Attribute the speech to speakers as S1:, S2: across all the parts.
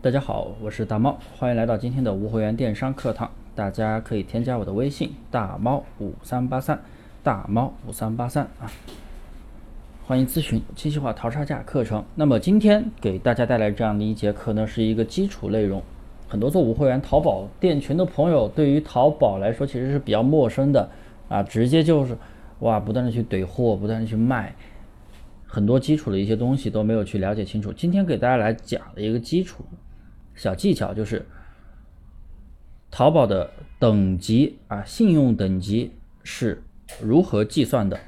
S1: 大家好，我是大猫，欢迎来到今天的无货源电商课堂。大家可以添加我的微信大猫五三八三，大猫五三八三啊，欢迎咨询精细化淘差价课程。那么今天给大家带来这样的一节课呢，是一个基础内容。很多做无货源淘宝店群的朋友，对于淘宝来说其实是比较陌生的啊，直接就是哇，不断的去怼货，不断的去卖。很多基础的一些东西都没有去了解清楚。今天给大家来讲的一个基础小技巧，就是淘宝的等级啊，信用等级是如何计算的。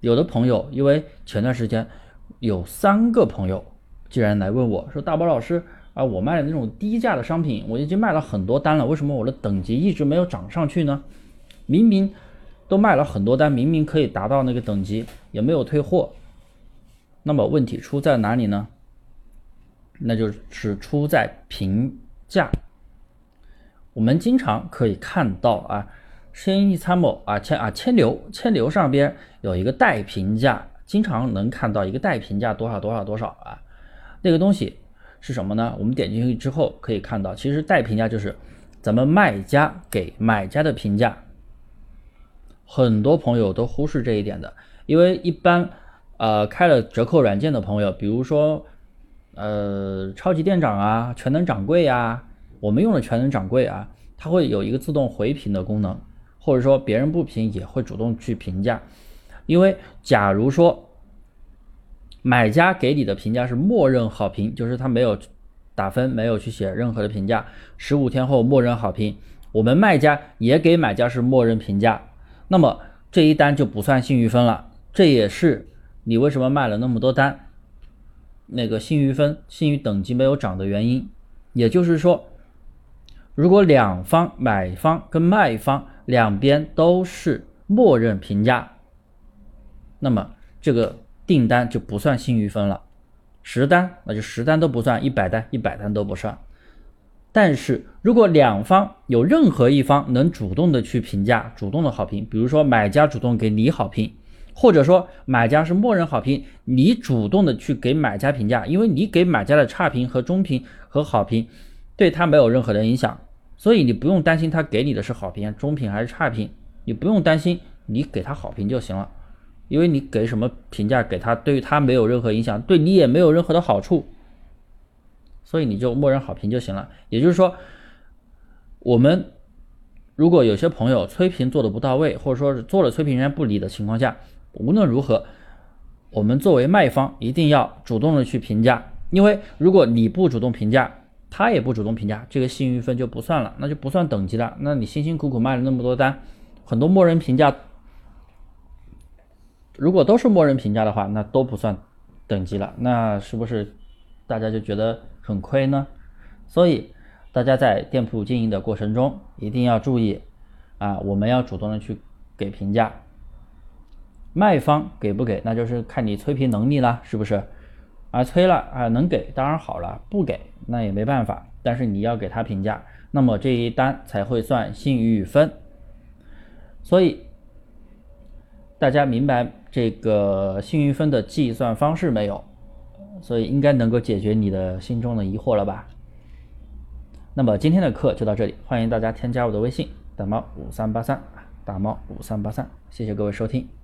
S1: 有的朋友因为前段时间有三个朋友竟然来问我说：“大宝老师啊，我卖的那种低价的商品，我已经卖了很多单了，为什么我的等级一直没有涨上去呢？明明都卖了很多单，明明可以达到那个等级，也没有退货。”那么问题出在哪里呢？那就是出在评价。我们经常可以看到啊，生意参谋啊，千啊千牛千牛上边有一个待评价，经常能看到一个待评价多少多少多少啊。那个东西是什么呢？我们点进去之后可以看到，其实待评价就是咱们卖家给买家的评价。很多朋友都忽视这一点的，因为一般。呃，开了折扣软件的朋友，比如说，呃，超级店长啊，全能掌柜呀，我们用的全能掌柜啊，它会有一个自动回评的功能，或者说别人不评也会主动去评价。因为假如说买家给你的评价是默认好评，就是他没有打分，没有去写任何的评价，十五天后默认好评，我们卖家也给买家是默认评价，那么这一单就不算信誉分了，这也是。你为什么卖了那么多单？那个信誉分、信誉等级没有涨的原因，也就是说，如果两方买方跟卖方两边都是默认评价，那么这个订单就不算信誉分了。十单那就十单都不算，一百单一百单都不算。但是如果两方有任何一方能主动的去评价，主动的好评，比如说买家主动给你好评。或者说买家是默认好评，你主动的去给买家评价，因为你给买家的差评和中评和好评，对他没有任何的影响，所以你不用担心他给你的是好评、中评还是差评，你不用担心，你给他好评就行了，因为你给什么评价给他，对于他没有任何影响，对你也没有任何的好处，所以你就默认好评就行了。也就是说，我们如果有些朋友催评做的不到位，或者说是做了催评人家不理的情况下，无论如何，我们作为卖方一定要主动的去评价，因为如果你不主动评价，他也不主动评价，这个信誉分就不算了，那就不算等级了。那你辛辛苦苦卖了那么多单，很多默认评价，如果都是默认评价的话，那都不算等级了，那是不是大家就觉得很亏呢？所以大家在店铺经营的过程中一定要注意啊，我们要主动的去给评价。卖方给不给，那就是看你催评能力了，是不是？啊，催了啊，能给当然好了，不给那也没办法。但是你要给他评价，那么这一单才会算信誉分。所以大家明白这个信誉分的计算方式没有？所以应该能够解决你的心中的疑惑了吧？那么今天的课就到这里，欢迎大家添加我的微信大猫五三八三，大猫五三八三，谢谢各位收听。